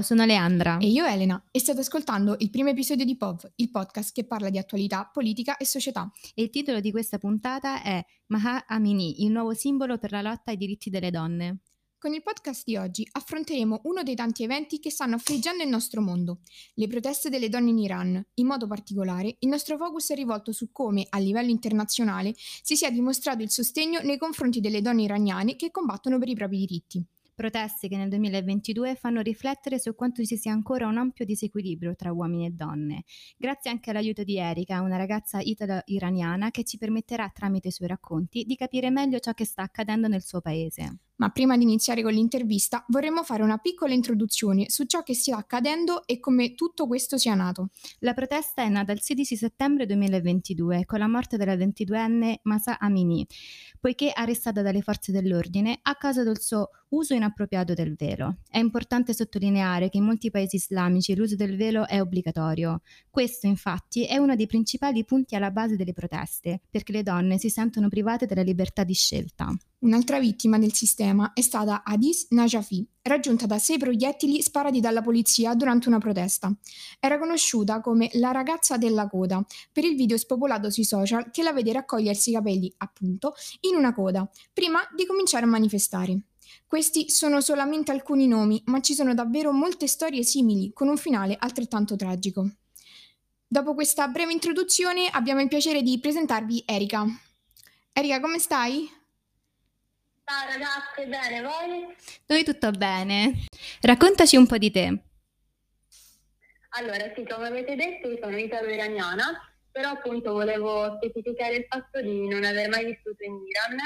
Ciao, sono Leandra. E io Elena, e state ascoltando il primo episodio di POV, il podcast che parla di attualità, politica e società. E il titolo di questa puntata è Maha Amini, il nuovo simbolo per la lotta ai diritti delle donne. Con il podcast di oggi affronteremo uno dei tanti eventi che stanno affliggendo il nostro mondo, le proteste delle donne in Iran. In modo particolare, il nostro focus è rivolto su come, a livello internazionale, si sia dimostrato il sostegno nei confronti delle donne iraniane che combattono per i propri diritti. Proteste che nel 2022 fanno riflettere su quanto ci sia ancora un ampio disequilibrio tra uomini e donne, grazie anche all'aiuto di Erika, una ragazza italo-iraniana che ci permetterà tramite i suoi racconti di capire meglio ciò che sta accadendo nel suo paese. Ma prima di iniziare con l'intervista vorremmo fare una piccola introduzione su ciò che sta accadendo e come tutto questo sia nato. La protesta è nata il 16 settembre 2022 con la morte della 22enne Masa Amini, poiché arrestata dalle forze dell'ordine a causa del suo uso inappropriato del velo. È importante sottolineare che in molti paesi islamici l'uso del velo è obbligatorio. Questo infatti è uno dei principali punti alla base delle proteste, perché le donne si sentono private della libertà di scelta. Un'altra vittima del sistema è stata Hadis Najafi, raggiunta da sei proiettili sparati dalla polizia durante una protesta. Era conosciuta come la ragazza della coda per il video spopolato sui social che la vede raccogliersi i capelli, appunto, in una coda, prima di cominciare a manifestare. Questi sono solamente alcuni nomi, ma ci sono davvero molte storie simili, con un finale altrettanto tragico. Dopo questa breve introduzione abbiamo il piacere di presentarvi Erika. Erika, come stai? Ciao ragazze, bene, voi? Noi tutto bene. Raccontaci un po' di te. Allora, sì, come avete detto, io sono italo-iraniana, però appunto volevo specificare il fatto di non aver mai vissuto in Iran.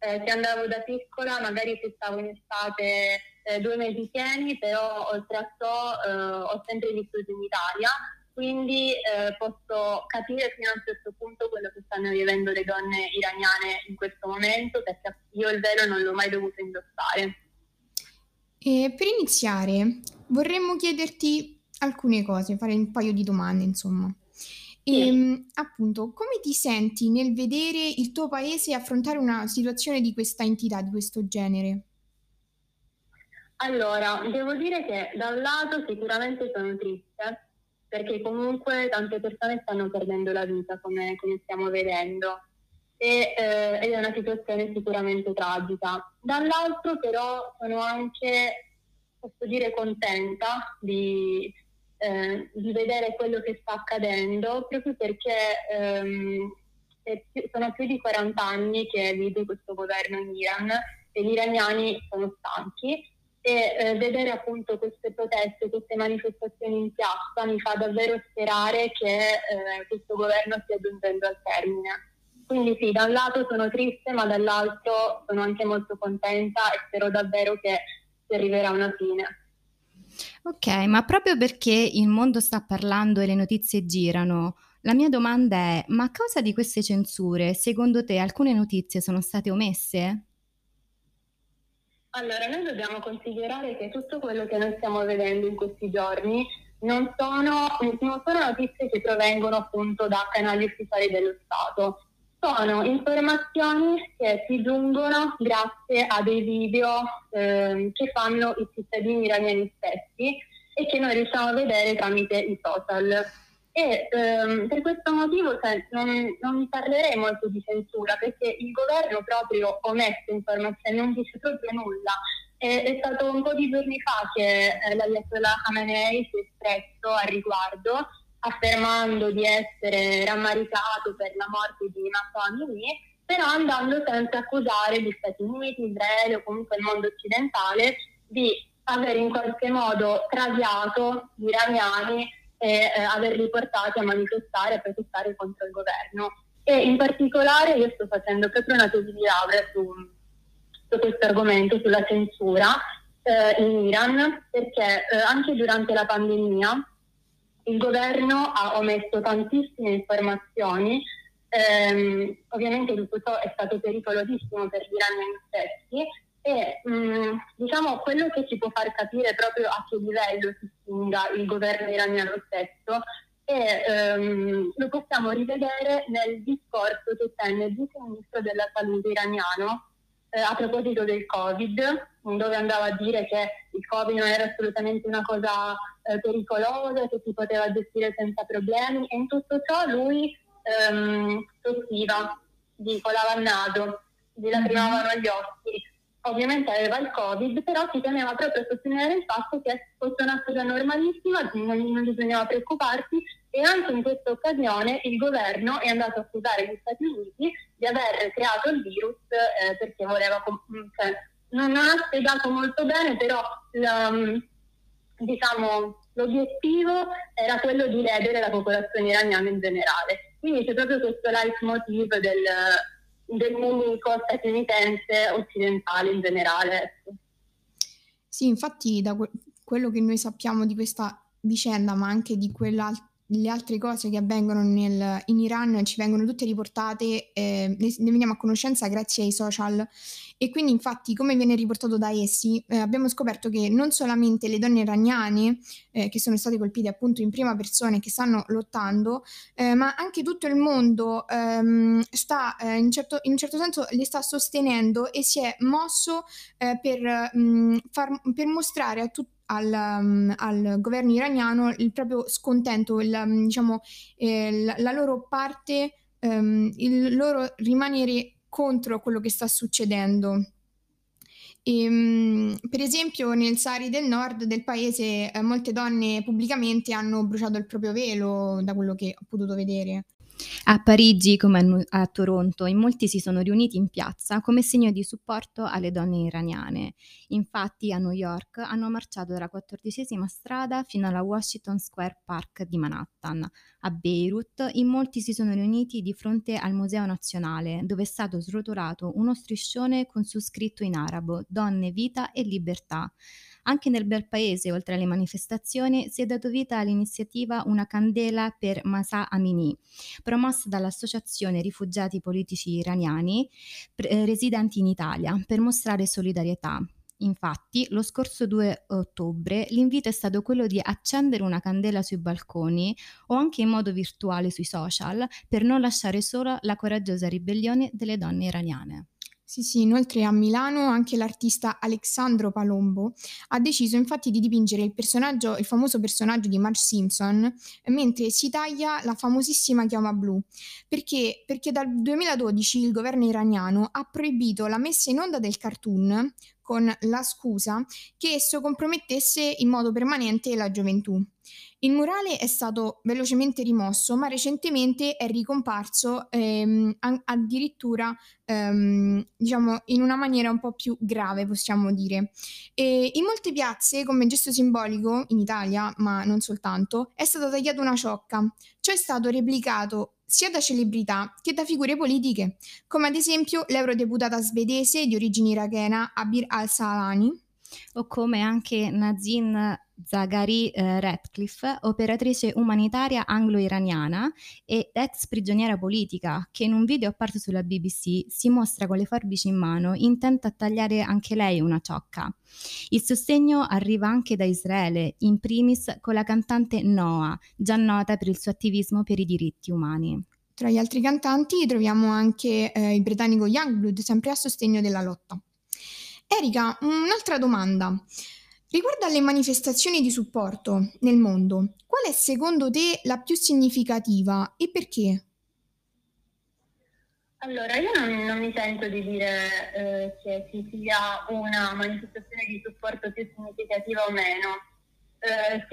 Eh, se andavo da piccola, magari se stavo in estate eh, due mesi pieni, però oltre a ciò eh, ho sempre vissuto in Italia quindi eh, posso capire fino a un certo punto quello che stanno vivendo le donne iraniane in questo momento, perché io il velo non l'ho mai dovuto indossare. E per iniziare vorremmo chiederti alcune cose, fare un paio di domande, insomma. E. Ehm, appunto, come ti senti nel vedere il tuo paese affrontare una situazione di questa entità, di questo genere? Allora, devo dire che da un lato sicuramente sono triste, perché comunque tante persone stanno perdendo la vita, come, come stiamo vedendo, e, eh, ed è una situazione sicuramente tragica. Dall'altro però sono anche, posso dire, contenta di, eh, di vedere quello che sta accadendo, proprio perché ehm, sono più di 40 anni che vive questo governo in Iran e gli iraniani sono stanchi e eh, vedere appunto queste proteste, queste manifestazioni in piazza mi fa davvero sperare che eh, questo governo stia giungendo al termine. Quindi sì, da un lato sono triste, ma dall'altro sono anche molto contenta e spero davvero che si arriverà a una fine. Ok, ma proprio perché il mondo sta parlando e le notizie girano, la mia domanda è, ma a causa di queste censure, secondo te alcune notizie sono state omesse? Allora, noi dobbiamo considerare che tutto quello che noi stiamo vedendo in questi giorni non sono, non sono notizie che provengono appunto da canali ufficiali dello Stato, sono informazioni che ci giungono grazie a dei video eh, che fanno i cittadini iraniani stessi e che noi riusciamo a vedere tramite i social. E ehm, per questo motivo cioè, non, non parlerei molto di censura perché il governo proprio omette informazioni, non dice proprio nulla. E, è stato un po' di giorni fa che eh, l'Ayatollah Khamenei si è espresso al riguardo affermando di essere rammaricato per la morte di Mahsa Amini, però andando senza accusare gli Stati Uniti, Israele o comunque il mondo occidentale di aver in qualche modo traviato gli iraniani e eh, averli portati a manifestare, a protestare contro il governo. E in particolare io sto facendo proprio una tesi di laurea su, su questo argomento, sulla censura eh, in Iran, perché eh, anche durante la pandemia il governo ha omesso tantissime informazioni. Ehm, ovviamente tutto ciò è stato pericolosissimo per gli iraniani stessi e mh, mm, diciamo quello che ci può far capire proprio a che livello si spinga il governo iraniano stesso e ehm, lo possiamo rivedere nel discorso che tenne il vice ministro della salute iraniano eh, a proposito del Covid, dove andava a dire che il Covid non era assolutamente una cosa eh, pericolosa, che si poteva gestire senza problemi e in tutto ciò lui ehm, tossiva, gli colava il naso, gli lacrimavano gli occhi. Ovviamente aveva il Covid, però si teneva proprio a sostenere il fatto che fosse una cosa normalissima, non, non bisognava preoccuparsi e anche in questa occasione il governo è andato a accusare gli Stati Uniti di aver creato il virus eh, perché voleva, cioè, non, ha spiegato molto bene, però la, diciamo, l'obiettivo era quello di ledere la popolazione iraniana in generale. Quindi c'è proprio questo leitmotiv del, del nemico statunitense occidentale in generale. Ecco. Sì, infatti da que- quello che noi sappiamo di questa vicenda, ma anche di quell'altra le altre cose che avvengono nel, in Iran ci vengono tutte riportate, eh, ne, ne, veniamo a conoscenza grazie ai social. E quindi infatti come viene riportato da essi eh, abbiamo scoperto che non solamente le donne iraniane eh, che sono state colpite appunto in prima persona e che stanno lottando, eh, ma anche tutto il mondo ehm, sta eh, in, certo, in un certo senso le sta sostenendo e si è mosso eh, per, mh, mm, far, per mostrare a tutti al, um, al, governo iraniano il proprio scontento, il, um, diciamo, eh, la, loro parte, um, il loro rimanere contro quello che sta succedendo. E, um, per esempio nel Sari del nord del paese eh, molte donne pubblicamente hanno bruciato il proprio velo, da quello che ho potuto vedere. A Parigi, come a Toronto, in molti si sono riuniti in piazza come segno di supporto alle donne iraniane. Infatti a New York hanno marciato dalla quattordicesima strada fino alla Washington Square Park di Manhattan. A Beirut in molti si sono riuniti di fronte al Museo Nazionale, dove è stato srotolato uno striscione con su scritto in arabo Donne, vita e libertà. Anche nel bel paese, oltre alle manifestazioni, si è dato vita all'iniziativa Una candela per Masa Amini, promossa dall'Associazione Rifugiati Politici Iraniani eh, residenti in Italia, per mostrare solidarietà. Infatti, lo scorso 2 ottobre l'invito è stato quello di accendere una candela sui balconi o anche in modo virtuale sui social per non lasciare sola la coraggiosa ribellione delle donne iraniane. Sì, sì, inoltre a Milano anche l'artista Alexandro Palombo ha deciso infatti di dipingere il personaggio, il famoso personaggio di Marge Simpson, mentre si taglia la famosissima chioma blu. Perché? Perché dal 2012 il governo iraniano ha proibito la messa in onda del cartoon con la scusa che esso compromettesse in modo permanente la gioventù. Il murale è stato velocemente rimosso, ma recentemente è ricomparso ehm, addirittura ehm, diciamo in una maniera un po' più grave, possiamo dire. E in molte piazze, come gesto simbolico, in Italia, ma non soltanto, è stata tagliata una ciocca. Ciò è stato replicato sia da celebrità che da figure politiche, come ad esempio l'eurodeputata svedese di origine irachena Abir al-Salani, o come anche Nazin Zaghari eh, Ratcliffe, operatrice umanitaria anglo-iraniana ed ex prigioniera politica, che in un video apparso sulla BBC si mostra con le forbici in mano, intenta a tagliare anche lei una ciocca. Il sostegno arriva anche da Israele, in primis con la cantante Noah, già nota per il suo attivismo per i diritti umani. Tra gli altri cantanti troviamo anche eh, il britannico Youngblood, sempre a sostegno della lotta. Erika, un'altra domanda. Riguardo alle manifestazioni di supporto nel mondo, qual è secondo te la più significativa e perché? Allora, io non, non mi sento di dire eh, che ci sia una manifestazione di supporto più significativa o meno. Eh,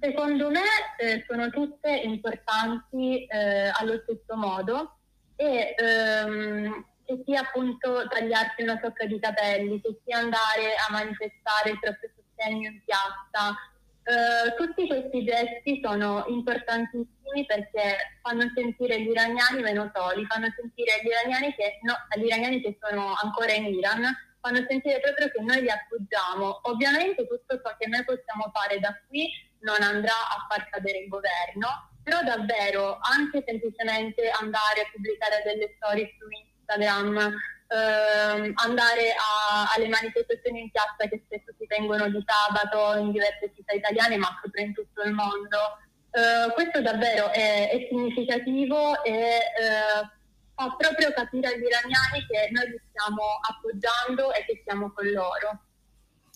secondo me eh, sono tutte importanti eh, allo stesso modo e ehm, che sia appunto tagliarsi una tocca di capelli, che sia andare a manifestare il proprio sostegno in piazza. Uh, tutti questi gesti sono importantissimi perché fanno sentire gli iraniani meno soli, fanno sentire gli iraniani che, no, gli iraniani che sono ancora in Iran, fanno sentire proprio che noi li appoggiamo. Ovviamente tutto ciò che noi possiamo fare da qui non andrà a far cadere il governo, però davvero anche semplicemente andare a pubblicare delle storie su Instagram, Instagram, ehm, andare a, alle manifestazioni in piazza che spesso si tengono di sabato in diverse città italiane, ma proprio in tutto il mondo. Eh, questo davvero è, è significativo e eh, fa proprio capire agli iraniani che noi li stiamo appoggiando e che siamo con loro.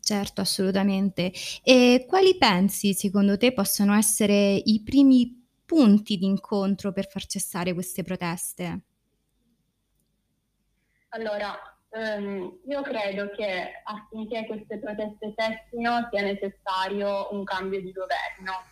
Certo, assolutamente. E quali pensi, secondo te, possono essere i primi punti di incontro per far cessare queste proteste? Allora, um, io credo che affinché queste proteste cessino sia necessario un cambio di governo.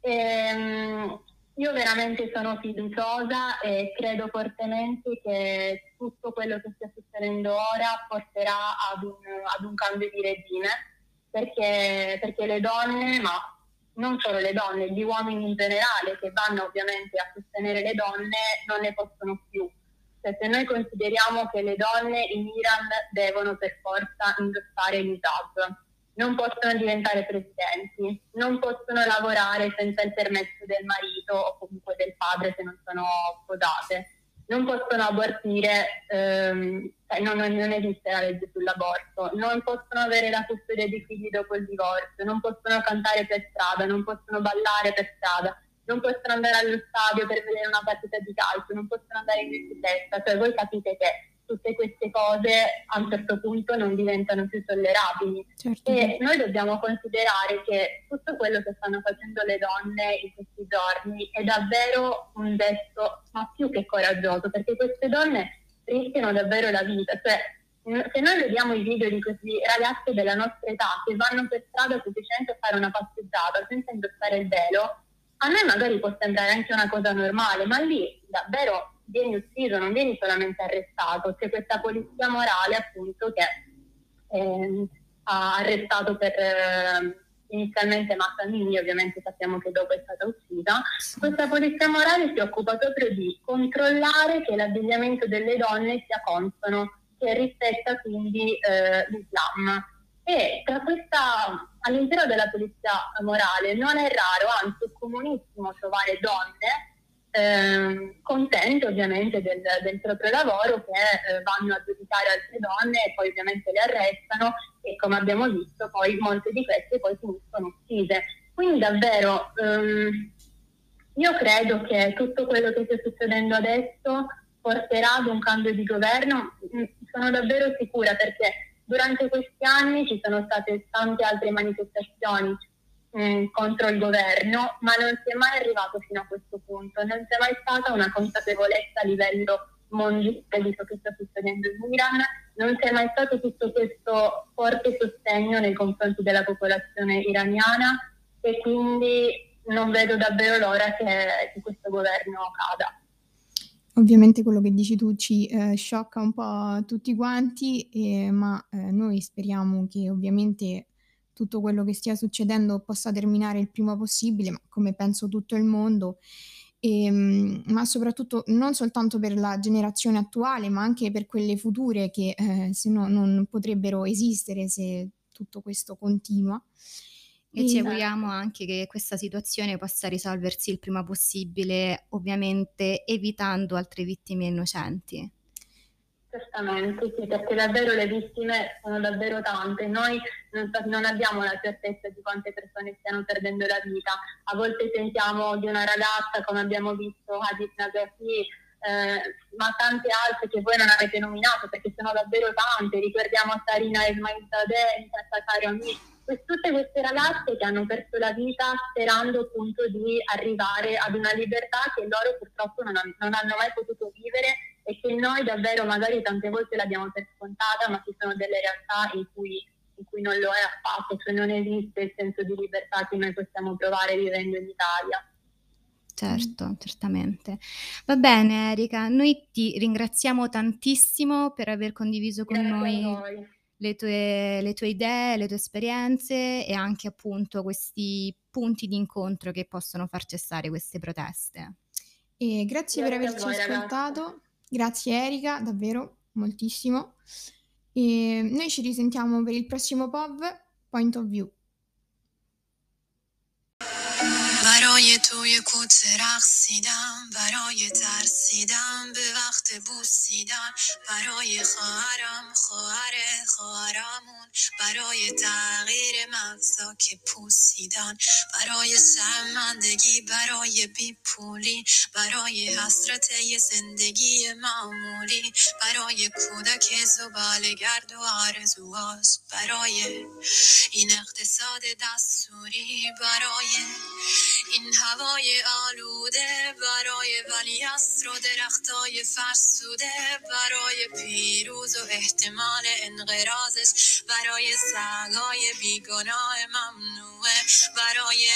E, um, io veramente sono fiduciosa e credo fortemente che tutto quello che sta succedendo ora porterà ad un, ad un cambio di regime, perché, perché le donne, ma non solo le donne, gli uomini in generale che vanno ovviamente a sostenere le donne non ne possono più. Cioè, se noi consideriamo che le donne in Iran devono per forza indossare l'hijab, non possono diventare presidenti, non possono lavorare senza il permesso del marito o comunque del padre se non sono sposate, non possono abortire, ehm, cioè non, non, esiste la legge sull'aborto, non possono avere la custodia dei figli dopo il divorzio, non possono cantare per strada, non possono ballare per strada, non possono andare allo stadio per vedere una partita di calcio, non possono andare in bicicletta, cioè voi capite che tutte queste cose a un certo punto non diventano più tollerabili. Certo. E noi dobbiamo considerare che tutto quello che stanno facendo le donne in questi giorni è davvero un gesto, ma più che coraggioso, perché queste donne rischiano davvero la vita. Cioè, se noi vediamo i video di questi ragazzi della nostra età che vanno per strada semplicemente a fare una passeggiata senza indossare il velo, a noi magari può sembrare anche una cosa normale, ma lì davvero vieni ucciso, non vieni solamente arrestato, c'è questa polizia morale appunto che eh, ha arrestato per eh, inizialmente Massanini, ovviamente sappiamo che dopo è stata uccisa, questa polizia morale si occupa proprio di controllare che l'abbigliamento delle donne sia consono, che rispetta quindi eh, l'Islam. E questa, all'interno della polizia morale non è raro, anzi è comunissimo trovare donne eh, contente ovviamente del, del, proprio lavoro che eh, vanno a giudicare altre donne e poi ovviamente le arrestano e come abbiamo visto poi molte di queste poi finiscono uccise. Quindi davvero ehm, io credo che tutto quello che sta succedendo adesso porterà ad un cambio di governo, mm, sono davvero sicura perché durante questi anni ci sono state tante altre manifestazioni mm, contro il governo, ma non si è mai arrivato fino a questo punto, non c'è mai stata una consapevolezza a livello mondiale di ciò che sta succedendo in Iran, non c'è mai stato tutto questo forte sostegno nei confronti della popolazione iraniana e quindi non vedo davvero l'ora che, che questo governo cada. Ovviamente quello che dici tu ci eh, sciocca un po' tutti quanti, eh, ma eh, noi speriamo che ovviamente tutto quello che stia succedendo possa terminare il prima possibile, ma come penso tutto il mondo, e, ehm, ma soprattutto non soltanto per la generazione attuale, ma anche per quelle future che eh, se no non potrebbero esistere se tutto questo continua. E, ci auguriamo anche che questa situazione possa risolversi il prima possibile, ovviamente evitando altre vittime innocenti. Certamente, sì, perché davvero le vittime sono davvero tante. Noi non, non, abbiamo la certezza di quante persone stiano perdendo la vita. A volte sentiamo di una ragazza, come abbiamo visto Hadith Nagafi, eh, ma tante altre che voi non avete nominato perché sono davvero tante. Ricordiamo Sarina Esmail Sadeh, Sakari Ami, tutte queste ragazze che hanno perso la vita sperando appunto di arrivare ad una libertà che loro purtroppo non, hanno, non hanno mai potuto vivere e che noi davvero magari tante volte l'abbiamo per scontata, ma ci sono delle realtà in cui, in cui non lo è affatto, cioè non esiste il senso di libertà che noi possiamo provare vivendo in Italia. Certo, certamente. Va bene Erika, noi ti ringraziamo tantissimo per aver condiviso con Grazie noi le tue, le tue idee, le tue esperienze e anche appunto questi punti di incontro che possono far cessare queste proteste. E grazie, grazie per averci voi, ascoltato, ragazzi. grazie Erika, davvero moltissimo. E noi ci risentiamo per il prossimo POV Point of View. برای توی کت رقصیدم برای ترس رسیدم به وقت بوسیدن برای خواهرم خواهر خواهرمون. برای تغییر مغزا که پوسیدن. برای شرمندگی برای بیپولی. برای حسرت یه زندگی معمولی. برای کودک زبال گرد و آرزواش برای این اقتصاد دستوری. برای این هوای آلوده برای ولیعصر و درختای فرسوده برای پیروز و احتمال انقرازش برای سگای بیگناه ممنوعه برای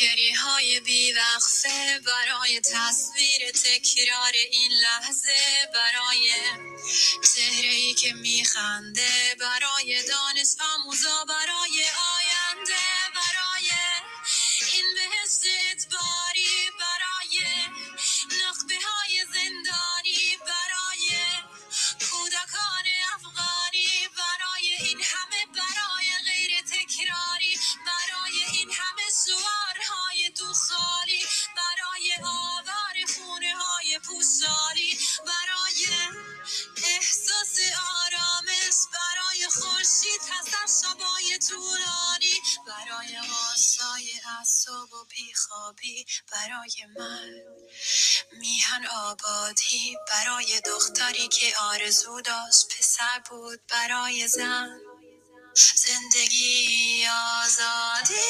گریه های بیوقفه برای تصویر تکرار این لحظه برای چهره ای که میخنده برای دانش آموزا برای آینده. من. میهن آبادی برای دختری که آرزو داشت پسر بود برای زن. زندگی آزادی.